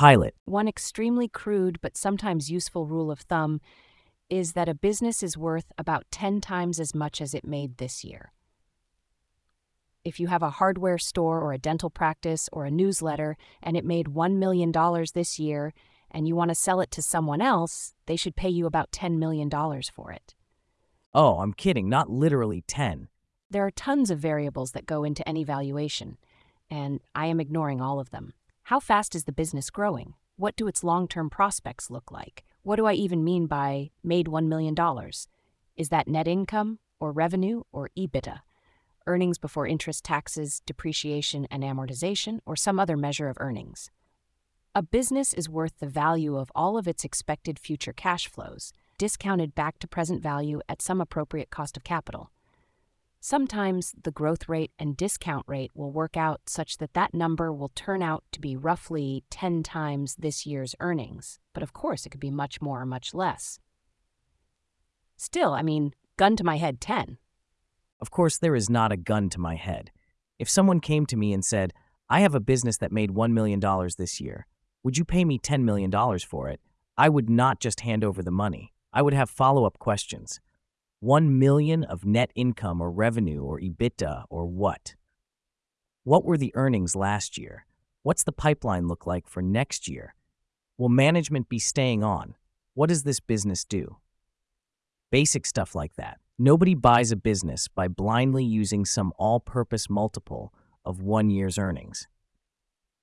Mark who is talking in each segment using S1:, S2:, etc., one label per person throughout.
S1: Pilot.
S2: One extremely crude but sometimes useful rule of thumb is that a business is worth about 10 times as much as it made this year. If you have a hardware store or a dental practice or a newsletter and it made $1 million this year and you want to sell it to someone else, they should pay you about $10 million for it.
S1: Oh, I'm kidding, not literally 10.
S2: There are tons of variables that go into any valuation, and I am ignoring all of them. How fast is the business growing? What do its long term prospects look like? What do I even mean by made $1 million? Is that net income, or revenue, or EBITDA? Earnings before interest, taxes, depreciation, and amortization, or some other measure of earnings? A business is worth the value of all of its expected future cash flows, discounted back to present value at some appropriate cost of capital. Sometimes the growth rate and discount rate will work out such that that number will turn out to be roughly 10 times this year's earnings, but of course it could be much more or much less. Still, I mean, gun to my head 10.
S1: Of course, there is not a gun to my head. If someone came to me and said, I have a business that made $1 million this year, would you pay me $10 million for it? I would not just hand over the money. I would have follow up questions. 1 million of net income or revenue or EBITDA or what? What were the earnings last year? What's the pipeline look like for next year? Will management be staying on? What does this business do? Basic stuff like that. Nobody buys a business by blindly using some all purpose multiple of one year's earnings.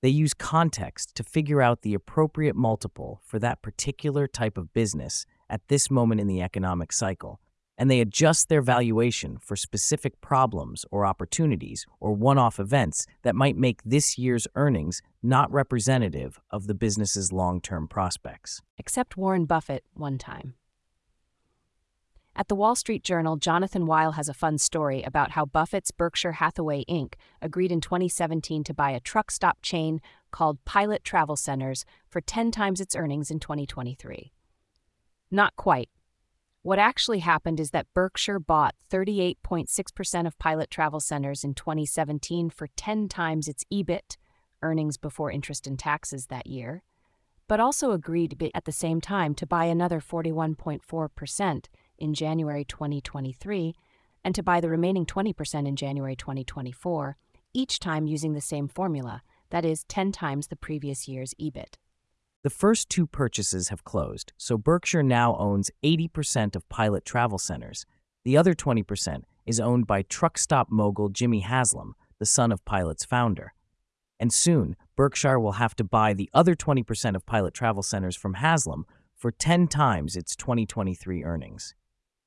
S1: They use context to figure out the appropriate multiple for that particular type of business at this moment in the economic cycle and they adjust their valuation for specific problems or opportunities or one off events that might make this year's earnings not representative of the business's long term prospects.
S2: Except Warren Buffett one time. At the Wall Street Journal, Jonathan Weil has a fun story about how Buffett's Berkshire Hathaway Inc. agreed in 2017 to buy a truck stop chain called Pilot Travel Centers for 10 times its earnings in 2023. Not quite, what actually happened is that Berkshire bought 38.6% of Pilot Travel Centers in 2017 for 10 times its EBIT, earnings before interest and taxes that year, but also agreed at the same time to buy another 41.4% in January 2023 and to buy the remaining 20% in January 2024, each time using the same formula, that is, 10 times the previous year's EBIT.
S1: The first two purchases have closed, so Berkshire now owns 80% of Pilot Travel Centers. The other 20% is owned by truck stop mogul Jimmy Haslam, the son of Pilot's founder. And soon, Berkshire will have to buy the other 20% of Pilot Travel Centers from Haslam for 10 times its 2023 earnings,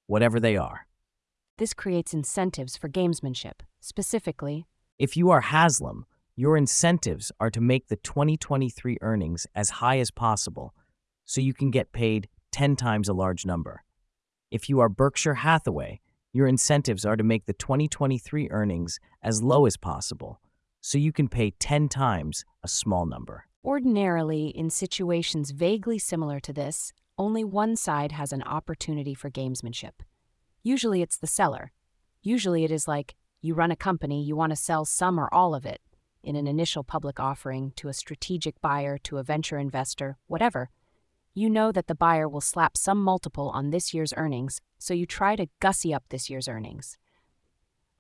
S1: whatever they are.
S2: This creates incentives for gamesmanship. Specifically,
S1: if you are Haslam, your incentives are to make the 2023 earnings as high as possible so you can get paid 10 times a large number. If you are Berkshire Hathaway, your incentives are to make the 2023 earnings as low as possible so you can pay 10 times a small number.
S2: Ordinarily, in situations vaguely similar to this, only one side has an opportunity for gamesmanship. Usually it's the seller. Usually it is like, you run a company, you want to sell some or all of it in an initial public offering to a strategic buyer to a venture investor, whatever, you know that the buyer will slap some multiple on this year's earnings, so you try to gussy up this year's earnings.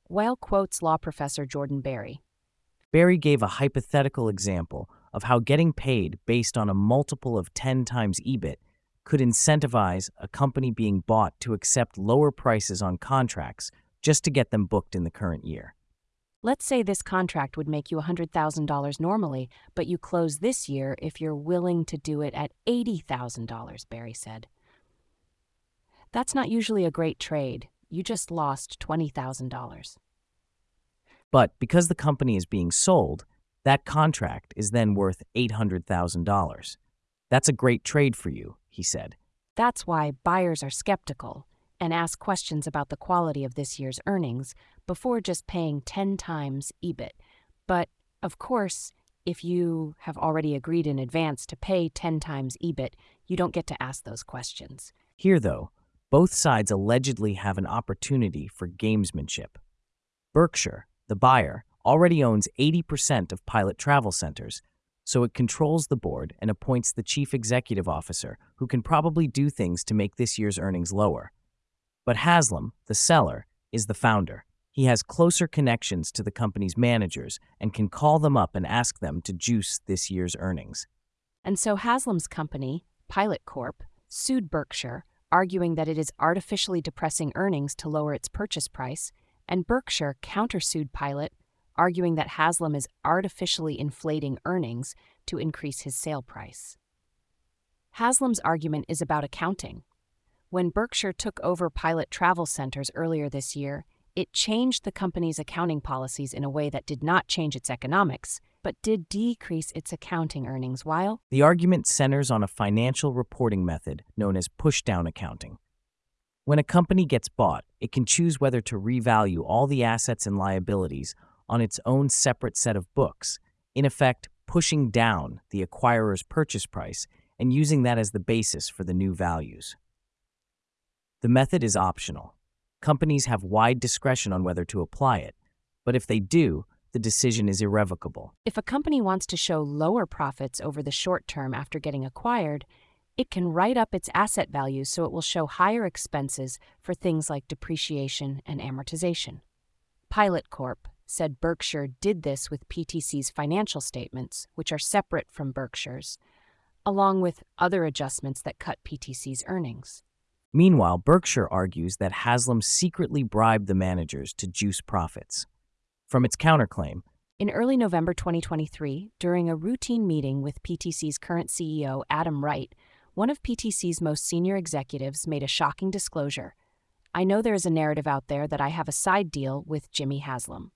S2: Weil quotes law professor Jordan Barry.
S1: Barry gave a hypothetical example of how getting paid based on a multiple of 10 times EBIT could incentivize a company being bought to accept lower prices on contracts just to get them booked in the current year.
S2: Let's say this contract would make you $100,000 normally, but you close this year if you're willing to do it at $80,000, Barry said. That's not usually a great trade. You just lost $20,000.
S1: But because the company is being sold, that contract is then worth $800,000. That's a great trade for you, he said.
S2: That's why buyers are skeptical and ask questions about the quality of this year's earnings before just paying 10 times EBIT. But, of course, if you have already agreed in advance to pay 10 times EBIT, you don't get to ask those questions.
S1: Here, though, both sides allegedly have an opportunity for gamesmanship. Berkshire, the buyer, already owns 80% of Pilot Travel Centers, so it controls the board and appoints the chief executive officer, who can probably do things to make this year's earnings lower. But Haslam, the seller, is the founder. He has closer connections to the company's managers and can call them up and ask them to juice this year's earnings.
S2: And so Haslam's company, Pilot Corp, sued Berkshire, arguing that it is artificially depressing earnings to lower its purchase price, and Berkshire countersued Pilot, arguing that Haslam is artificially inflating earnings to increase his sale price. Haslam's argument is about accounting. When Berkshire took over Pilot Travel Centers earlier this year, it changed the company's accounting policies in a way that did not change its economics, but did decrease its accounting earnings while
S1: The argument centers on a financial reporting method known as pushdown accounting. When a company gets bought, it can choose whether to revalue all the assets and liabilities on its own separate set of books, in effect, pushing down the acquirer's purchase price and using that as the basis for the new values. The method is optional. Companies have wide discretion on whether to apply it, but if they do, the decision is irrevocable.
S2: if a company wants to show lower profits over the short term after getting acquired, it can write up its asset values so it will show higher expenses for things like depreciation and amortization. Pilot Corp said Berkshire did this with PTC's financial statements, which are separate from Berkshire's, along with other adjustments that cut PTC's earnings.
S1: Meanwhile, Berkshire argues that Haslam secretly bribed the managers to juice profits. From its counterclaim,
S2: In early November 2023, during a routine meeting with PTC's current CEO, Adam Wright, one of PTC's most senior executives made a shocking disclosure. I know there is a narrative out there that I have a side deal with Jimmy Haslam.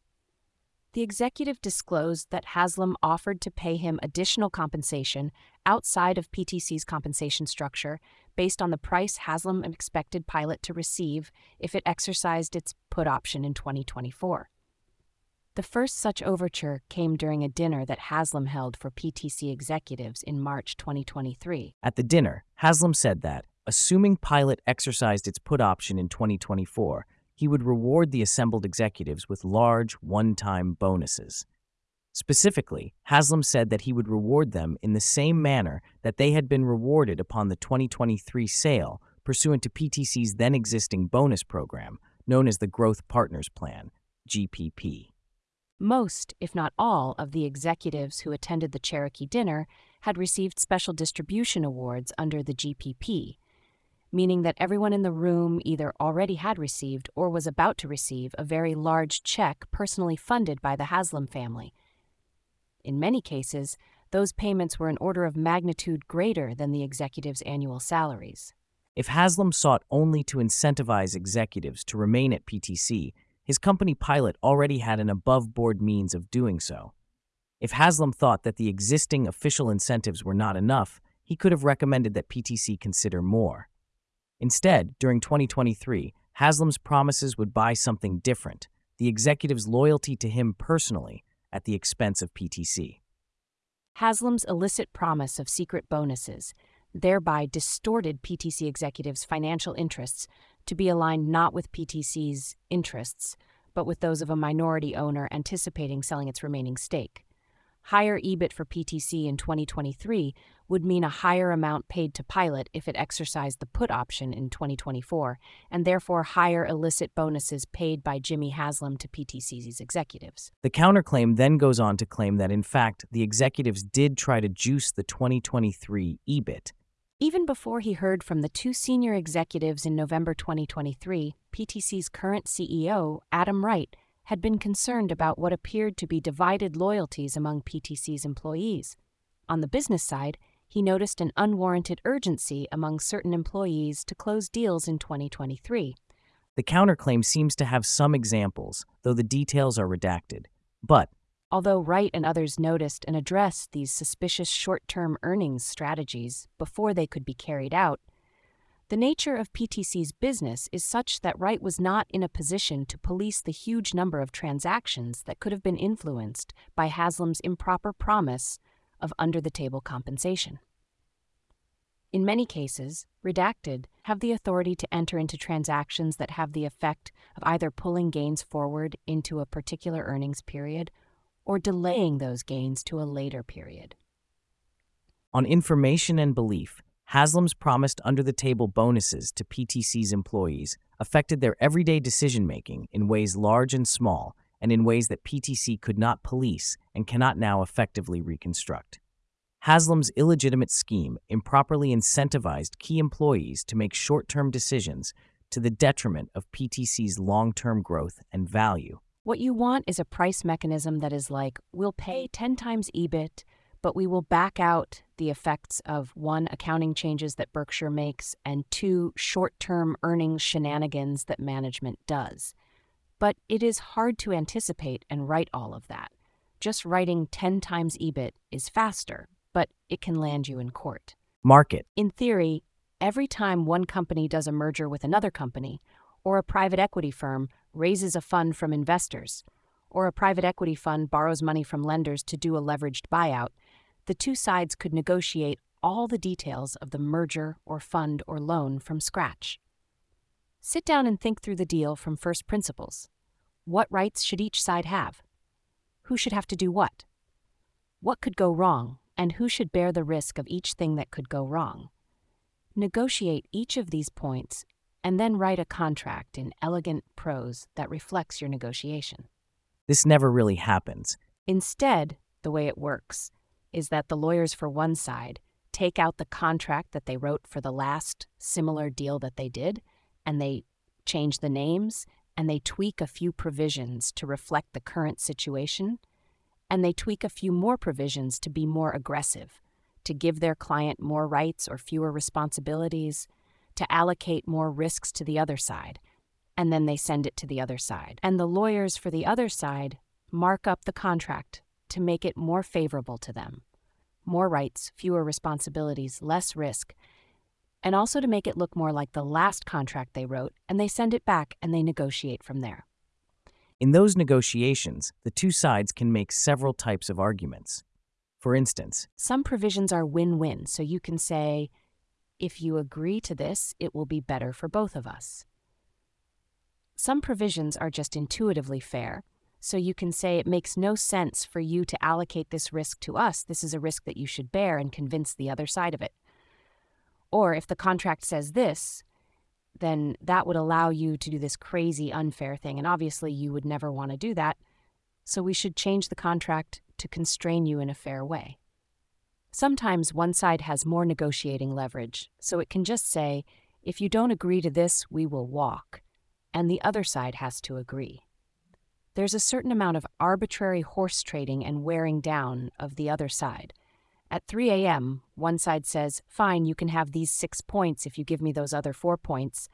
S2: The executive disclosed that Haslam offered to pay him additional compensation outside of PTC's compensation structure based on the price Haslam expected Pilot to receive if it exercised its put option in 2024. The first such overture came during a dinner that Haslam held for PTC executives in March 2023.
S1: At the dinner, Haslam said that, assuming Pilot exercised its put option in 2024, he would reward the assembled executives with large, one time bonuses. Specifically, Haslam said that he would reward them in the same manner that they had been rewarded upon the 2023 sale pursuant to PTC's then existing bonus program, known as the Growth Partners Plan, GPP.
S2: Most, if not all, of the executives who attended the Cherokee dinner had received special distribution awards under the GPP, meaning that everyone in the room either already had received or was about to receive a very large check personally funded by the Haslam family. In many cases, those payments were an order of magnitude greater than the executives' annual salaries.
S1: If Haslam sought only to incentivize executives to remain at PTC, his company Pilot already had an above board means of doing so. If Haslam thought that the existing official incentives were not enough, he could have recommended that PTC consider more. Instead, during 2023, Haslam's promises would buy something different the executive's loyalty to him personally at the expense of PTC.
S2: Haslam's illicit promise of secret bonuses thereby distorted PTC executives' financial interests to be aligned not with PTC's interests, but with those of a minority owner anticipating selling its remaining stake. Higher EBIT for PTC in 2023 would mean a higher amount paid to Pilot if it exercised the put option in 2024, and therefore higher illicit bonuses paid by Jimmy Haslam to PTC's executives.
S1: The counterclaim then goes on to claim that, in fact, the executives did try to juice the 2023 EBIT.
S2: Even before he heard from the two senior executives in November 2023, PTC's current CEO, Adam Wright, had been concerned about what appeared to be divided loyalties among PTC's employees. On the business side, he noticed an unwarranted urgency among certain employees to close deals in 2023.
S1: The counterclaim seems to have some examples, though the details are redacted. But
S2: Although Wright and others noticed and addressed these suspicious short term earnings strategies before they could be carried out, the nature of PTC's business is such that Wright was not in a position to police the huge number of transactions that could have been influenced by Haslam's improper promise of under the table compensation. In many cases, redacted have the authority to enter into transactions that have the effect of either pulling gains forward into a particular earnings period or delaying those gains to a later period.
S1: On information and belief, Haslam's promised under the table bonuses to PTC's employees affected their everyday decision making in ways large and small, and in ways that PTC could not police and cannot now effectively reconstruct. Haslam's illegitimate scheme improperly incentivized key employees to make short term decisions to the detriment of PTC's long term growth and value.
S2: What you want is a price mechanism that is like, we'll pay 10 times EBIT, but we will back out the effects of one, accounting changes that Berkshire makes, and two, short term earnings shenanigans that management does. But it is hard to anticipate and write all of that. Just writing 10 times EBIT is faster, but it can land you in court.
S1: Market.
S2: In theory, every time one company does a merger with another company, or a private equity firm raises a fund from investors, or a private equity fund borrows money from lenders to do a leveraged buyout, the two sides could negotiate all the details of the merger or fund or loan from scratch. Sit down and think through the deal from first principles. What rights should each side have? Who should have to do what? What could go wrong, and who should bear the risk of each thing that could go wrong? Negotiate each of these points and then write a contract in elegant prose that reflects your negotiation.
S1: This never really happens.
S2: Instead, the way it works is that the lawyers for one side take out the contract that they wrote for the last similar deal that they did, and they change the names and they tweak a few provisions to reflect the current situation, and they tweak a few more provisions to be more aggressive, to give their client more rights or fewer responsibilities, to allocate more risks to the other side, and then they send it to the other side. And the lawyers for the other side mark up the contract to make it more favorable to them. More rights, fewer responsibilities, less risk, and also to make it look more like the last contract they wrote, and they send it back and they negotiate from there.
S1: In those negotiations, the two sides can make several types of arguments. For instance,
S2: some provisions are win win, so you can say, if you agree to this, it will be better for both of us. Some provisions are just intuitively fair, so you can say it makes no sense for you to allocate this risk to us. This is a risk that you should bear and convince the other side of it. Or if the contract says this, then that would allow you to do this crazy unfair thing. And obviously, you would never want to do that. So we should change the contract to constrain you in a fair way. Sometimes one side has more negotiating leverage, so it can just say, if you don't agree to this, we will walk, and the other side has to agree. There's a certain amount of arbitrary horse trading and wearing down of the other side. At 3 a.m., one side says, Fine, you can have these six points if you give me those other four points.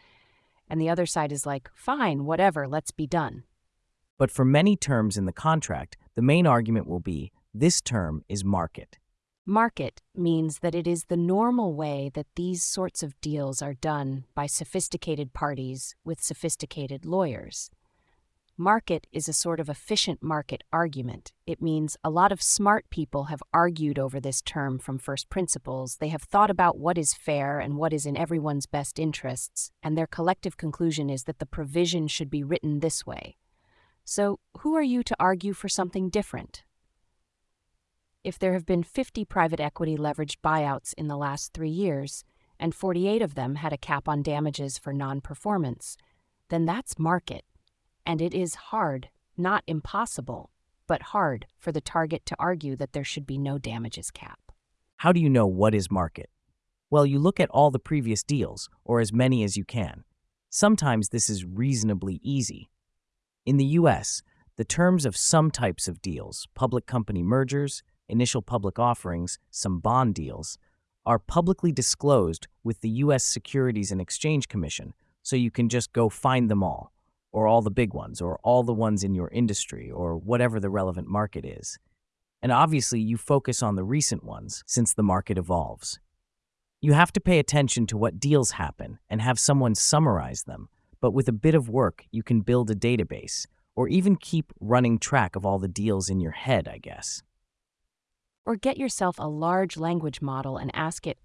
S2: And the other side is like, Fine, whatever, let's be done.
S1: But for many terms in the contract, the main argument will be this term is market.
S2: Market means that it is the normal way that these sorts of deals are done by sophisticated parties with sophisticated lawyers. Market is a sort of efficient market argument. It means a lot of smart people have argued over this term from first principles. They have thought about what is fair and what is in everyone's best interests, and their collective conclusion is that the provision should be written this way. So, who are you to argue for something different? If there have been 50 private equity leveraged buyouts in the last three years, and 48 of them had a cap on damages for non performance, then that's market. And it is hard, not impossible, but hard for the target to argue that there should be no damages cap.
S1: How do you know what is market? Well, you look at all the previous deals, or as many as you can. Sometimes this is reasonably easy. In the US, the terms of some types of deals, public company mergers, initial public offerings, some bond deals, are publicly disclosed with the U.S. Securities and Exchange Commission, so you can just go find them all, or all the big ones, or all the ones in your industry, or whatever the relevant market is. And obviously, you focus on the recent ones since the market evolves. You have to pay attention to what deals happen and have someone summarize them, but with a bit of work, you can build a database, or even keep running track of all the deals in your head, I guess.
S2: Or get yourself a large language model and ask it,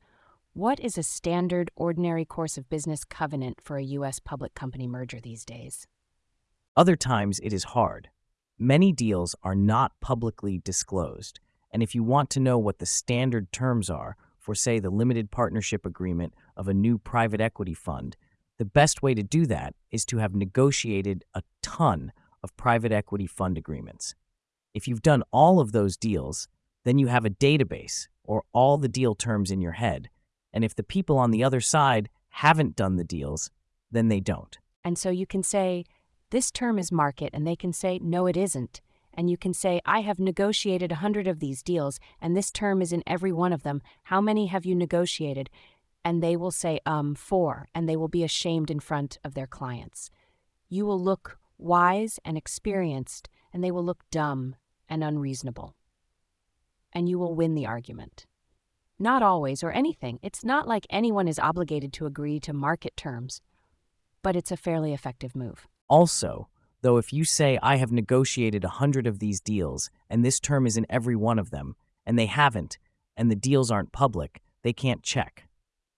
S2: what is a standard ordinary course of business covenant for a U.S. public company merger these days?
S1: Other times it is hard. Many deals are not publicly disclosed, and if you want to know what the standard terms are for, say, the limited partnership agreement of a new private equity fund, the best way to do that is to have negotiated a ton of private equity fund agreements. If you've done all of those deals, then you have a database or all the deal terms in your head. And if the people on the other side haven't done the deals, then they don't.
S2: And so you can say, this term is market, and they can say, no, it isn't. And you can say, I have negotiated a hundred of these deals, and this term is in every one of them. How many have you negotiated? And they will say, um, four, and they will be ashamed in front of their clients. You will look wise and experienced, and they will look dumb and unreasonable. And you will win the argument. Not always, or anything. It's not like anyone is obligated to agree to market terms, but it's a fairly effective move.
S1: Also, though, if you say, I have negotiated a hundred of these deals, and this term is in every one of them, and they haven't, and the deals aren't public, they can't check.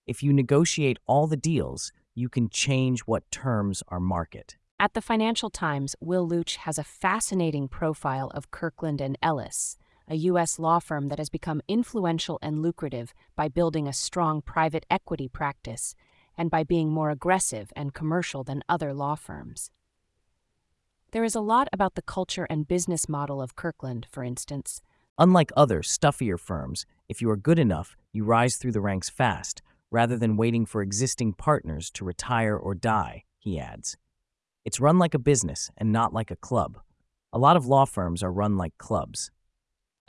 S1: If you negotiate all the deals, you can change what terms are market.
S2: At the Financial Times, Will Louch has a fascinating profile of Kirkland and Ellis, a U.S. law firm that has become influential and lucrative by building a strong private equity practice and by being more aggressive and commercial than other law firms. There is a lot about the culture and business model of Kirkland, for instance.
S1: Unlike other, stuffier firms, if you are good enough, you rise through the ranks fast, rather than waiting for existing partners to retire or die, he adds. It's run like a business and not like a club. A lot of law firms are run like clubs.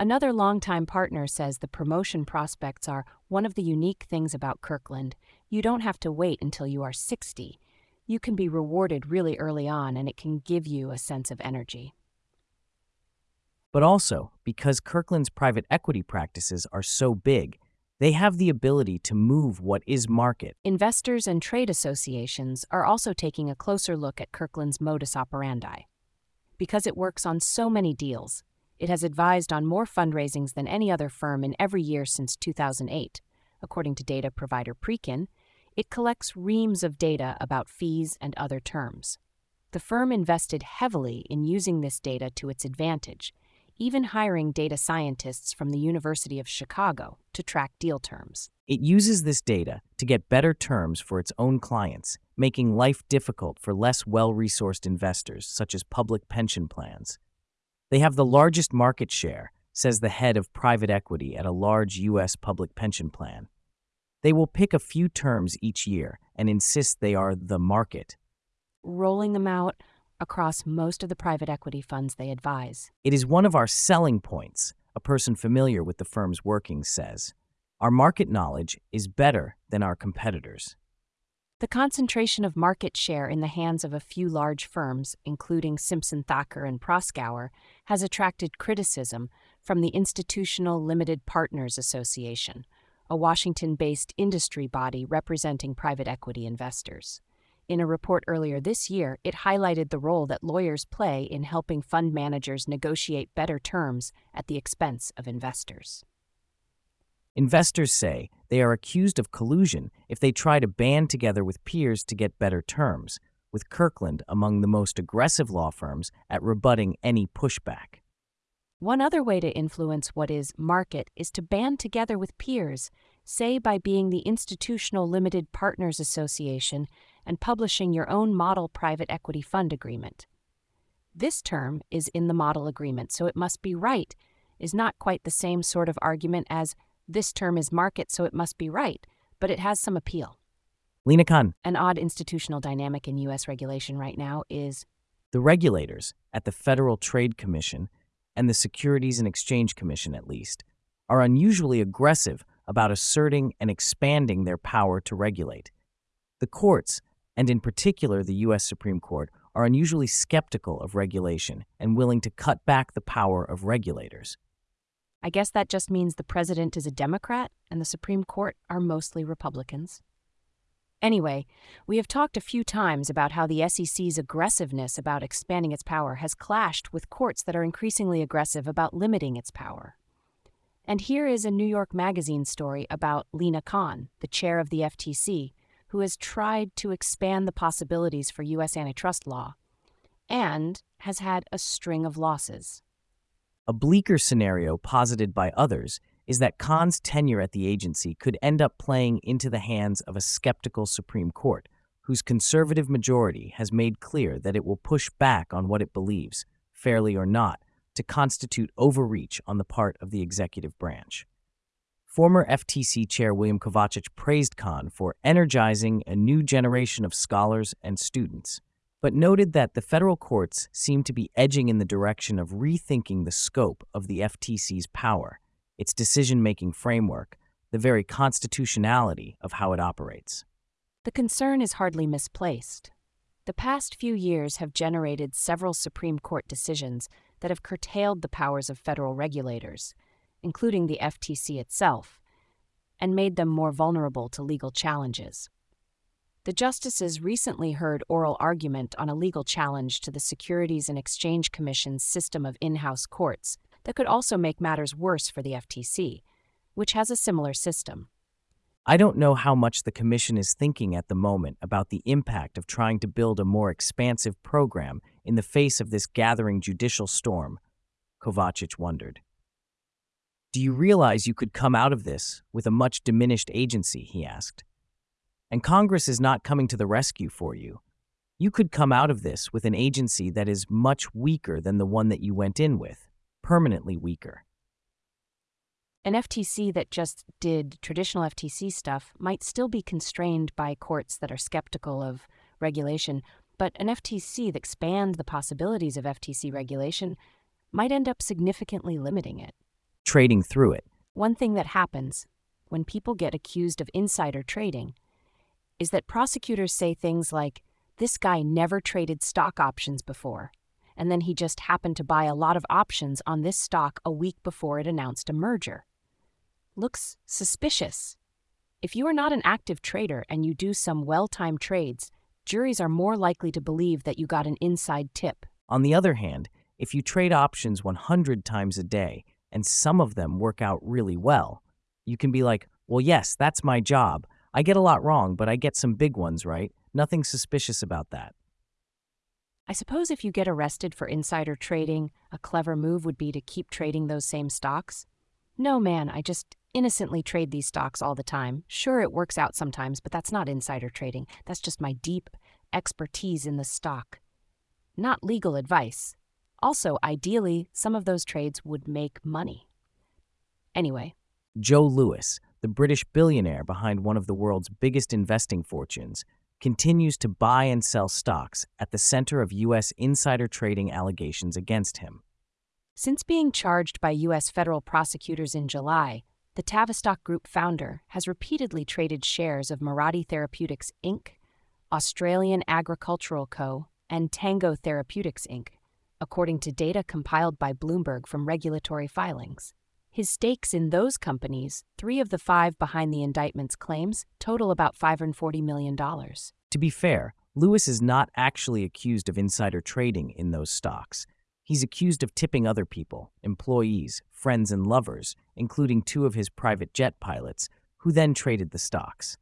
S2: Another longtime partner says the promotion prospects are one of the unique things about Kirkland. You don't have to wait until you are 60. You can be rewarded really early on, and it can give you a sense of energy.
S1: But also, because Kirkland's private equity practices are so big, they have the ability to move what is market.
S2: Investors and trade associations are also taking a closer look at Kirkland's modus operandi. Because it works on so many deals, it has advised on more fundraisings than any other firm in every year since 2008. According to data provider Preqin, it collects reams of data about fees and other terms. The firm invested heavily in using this data to its advantage, even hiring data scientists from the University of Chicago to track deal terms.
S1: It uses this data to get better terms for its own clients, making life difficult for less well resourced investors, such as public pension plans. They have the largest market share, says the head of private equity at a large U.S. public pension plan. They will pick a few terms each year and insist they are the market.
S2: Rolling them out across most of the private equity funds they advise.
S1: It is one of our selling points, a person familiar with the firm's workings says. Our market knowledge is better than our competitors.
S2: The concentration of market share in the hands of a few large firms, including Simpson Thacher and Proskauer, has attracted criticism from the Institutional Limited Partners Association, a Washington based industry body representing private equity investors. In a report earlier this year, it highlighted the role that lawyers play in helping fund managers negotiate better terms at the expense of investors.
S1: Investors say they are accused of collusion if they try to band together with peers to get better terms, with Kirkland among the most aggressive law firms at rebutting any pushback.
S2: One other way to influence what is market is to band together with peers, say by being the Institutional Limited Partners Association and publishing your own model private equity fund agreement. This term is in the model agreement, so it must be right, is not quite the same sort of argument as this term is market, so it must be right, but it has some appeal.
S1: Lina Khan.
S2: An odd institutional dynamic in U.S. regulation right now is
S1: the regulators at the Federal Trade Commission and the Securities and Exchange Commission, at least, are unusually aggressive about asserting and expanding their power to regulate. The courts, and in particular the U.S. Supreme Court, are unusually skeptical of regulation and willing to cut back the power of regulators.
S2: I guess that just means the president is a Democrat and the Supreme Court are mostly Republicans. Anyway, we have talked a few times about how the SEC's aggressiveness about expanding its power has clashed with courts that are increasingly aggressive about limiting its power. And here is a New York Magazine story about Lina Khan, the chair of the FTC, who has tried to expand the possibilities for U.S. antitrust law and has had a string of losses.
S1: A bleaker scenario posited by others is that Khan's tenure at the agency could end up playing into the hands of a skeptical Supreme Court, whose conservative majority has made clear that it will push back on what it believes, fairly or not, to constitute overreach on the part of the executive branch. Former FTC Chair William Kovacic praised Khan for energizing a new generation of scholars and students, but noted that the federal courts seem to be edging in the direction of rethinking the scope of the FTC's power, its decision making framework, the very constitutionality of how it operates.
S2: The concern is hardly misplaced. The past few years have generated several Supreme Court decisions that have curtailed the powers of federal regulators, including the FTC itself, and made them more vulnerable to legal challenges. The justices recently heard oral argument on a legal challenge to the Securities and Exchange Commission's system of in house courts that could also make matters worse for the FTC, which has a similar system.
S1: I don't know how much the Commission is thinking at the moment about the impact of trying to build a more expansive program in the face of this gathering judicial storm, Kovacic wondered. Do you realize you could come out of this with a much diminished agency? he asked. And Congress is not coming to the rescue for you. You could come out of this with an agency that is much weaker than the one that you went in with, permanently weaker.
S2: An FTC that just did traditional FTC stuff might still be constrained by courts that are skeptical of regulation, but an FTC that expands the possibilities of FTC regulation might end up significantly limiting it.
S1: Trading through it.
S2: One thing that happens when people get accused of insider trading is that prosecutors say things like, This guy never traded stock options before, and then he just happened to buy a lot of options on this stock a week before it announced a merger looks suspicious. If you are not an active trader and you do some well timed trades, juries are more likely to believe that you got an inside tip.
S1: On the other hand, if you trade options 100 times a day and some of them work out really well, you can be like, well, yes, that's my job. I get a lot wrong, but I get some big ones right. Nothing suspicious about that.
S2: I suppose if you get arrested for insider trading, a clever move would be to keep trading those same stocks. No, man, I just innocently trade these stocks all the time. Sure, it works out sometimes, but that's not insider trading. That's just my deep expertise in the stock. Not legal advice. Also, ideally, some of those trades would make money. Anyway.
S1: Joe Lewis, the British billionaire behind one of the world's biggest investing fortunes, continues to buy and sell stocks at the center of U.S. insider trading allegations against him.
S2: Since being charged by U.S. federal prosecutors in July, the Tavistock Group founder has repeatedly traded shares of Mirati Therapeutics Inc., Australian Agricultural Co., and Tango Therapeutics Inc., according to data compiled by Bloomberg from regulatory filings. His stakes in those companies, three of the five behind the indictment's claims, total about $540 million.
S1: To be fair, Lewis is not actually accused of insider trading in those stocks. He's accused of tipping other people, employees, friends, and lovers, including two of his private jet pilots, who then traded the stocks.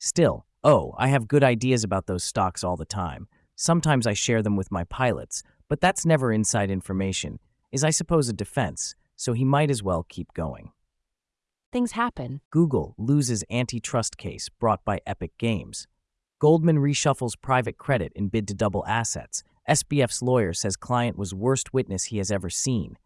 S1: Still, oh, I have good ideas about those stocks all the time. Sometimes I share them with my pilots, but that's never inside information, is I suppose a defense, so he might as well keep going.
S2: Things happen.
S1: Google loses antitrust case brought by Epic Games. Goldman reshuffles private credit in bid to double assets, SBF's lawyer says client was worst witness he has ever seen.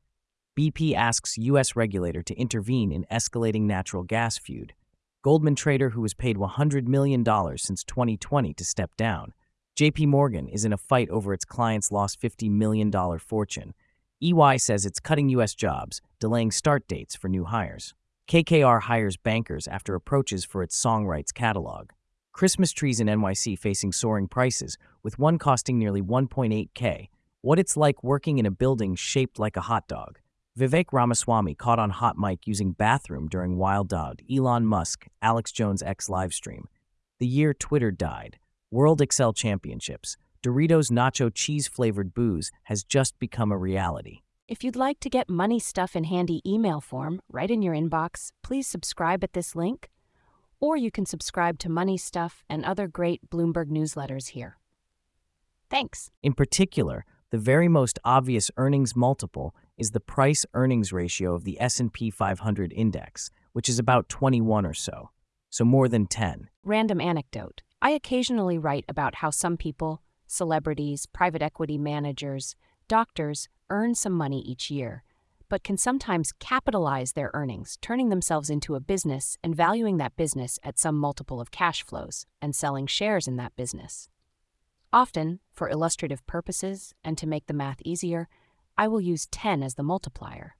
S1: BP asks U.S. regulator to intervene in escalating natural gas feud. Goldman trader who was paid $100 million since 2020 to step down. JP Morgan is in a fight over its client's lost $50 million fortune. EY says it's cutting U.S. jobs, delaying start dates for new hires. KKR hires bankers after approaches for its songwrites catalog. Christmas trees in NYC facing soaring prices, with one costing nearly 1.8K. What it's like working in a building shaped like a hot dog. Vivek Ramaswamy caught on hot mic using bathroom during Wild Dog, Elon Musk, Alex Jones X livestream. The year Twitter died. World Excel Championships. Doritos nacho cheese flavored booze has just become a reality.
S2: If you'd like to get money stuff in handy email form right in your inbox, please subscribe at this link or you can subscribe to Money Stuff and other great Bloomberg newsletters here. Thanks.
S1: In particular, the very most obvious earnings multiple is the price earnings ratio of the S&P 500 index, which is about 21 or so. So more than 10.
S2: Random anecdote. I occasionally write about how some people, celebrities, private equity managers, doctors, earn some money each year, but can sometimes capitalize their earnings, turning themselves into a business and valuing that business at some multiple of cash flows and selling shares in that business. Often, for illustrative purposes and to make the math easier, I will use 10 as the multiplier.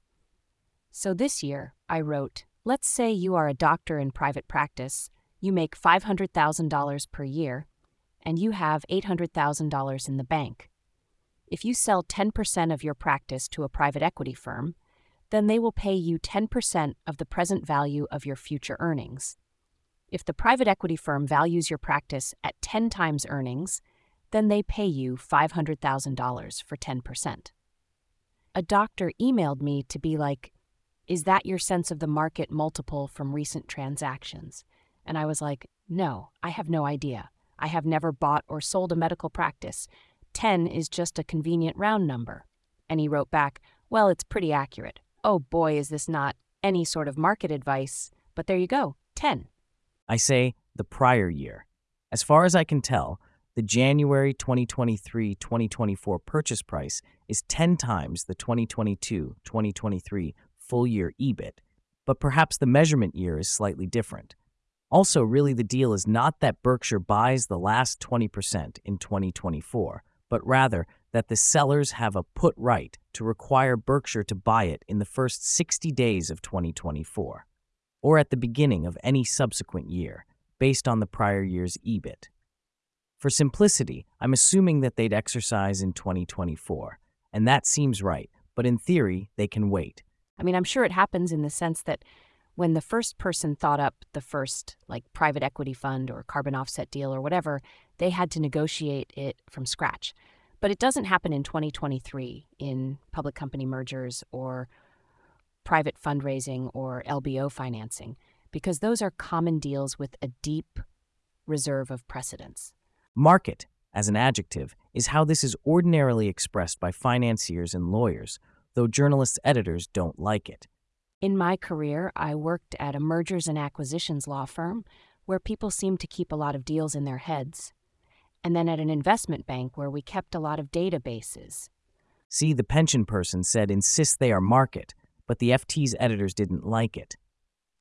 S2: So this year, I wrote, let's say you are a doctor in private practice, you make $500,000 per year, and you have $800,000 in the bank. If you sell 10% of your practice to a private equity firm, then they will pay you 10% of the present value of your future earnings. If the private equity firm values your practice at 10 times earnings, then they pay you $500,000 for 10%. A doctor emailed me to be like, Is that your sense of the market multiple from recent transactions? And I was like, No, I have no idea. I have never bought or sold a medical practice. 10 is just a convenient round number. And he wrote back, Well, it's pretty accurate. Oh boy, is this not any sort of market advice, but there you go, 10.
S1: I say the prior year. As far as I can tell, the January 2023 2024 purchase price is 10 times the 2022 2023 full year EBIT, but perhaps the measurement year is slightly different. Also, really, the deal is not that Berkshire buys the last 20% in 2024, but rather that the sellers have a put right to require Berkshire to buy it in the first 60 days of 2024, or at the beginning of any subsequent year, based on the prior year's EBIT. For simplicity, I'm assuming that they'd exercise in 2024, and that seems right, but in theory, they can wait.
S2: I mean, I'm sure it happens in the sense that when the first person thought up the first, like, private equity fund or carbon offset deal or whatever, they had to negotiate it from scratch. But it doesn't happen in 2023 in public company mergers or private fundraising or LBO financing, because those are common deals with a deep reserve of precedence.
S1: Market, as an adjective, is how this is ordinarily expressed by financiers and lawyers, though journalists' editors don't like it.
S2: In my career, I worked at a mergers and acquisitions law firm where people seem to keep a lot of deals in their heads, and then at an investment bank where we kept a lot of databases.
S1: See, the pension person said insist they are market, but the FT's editors didn't like it.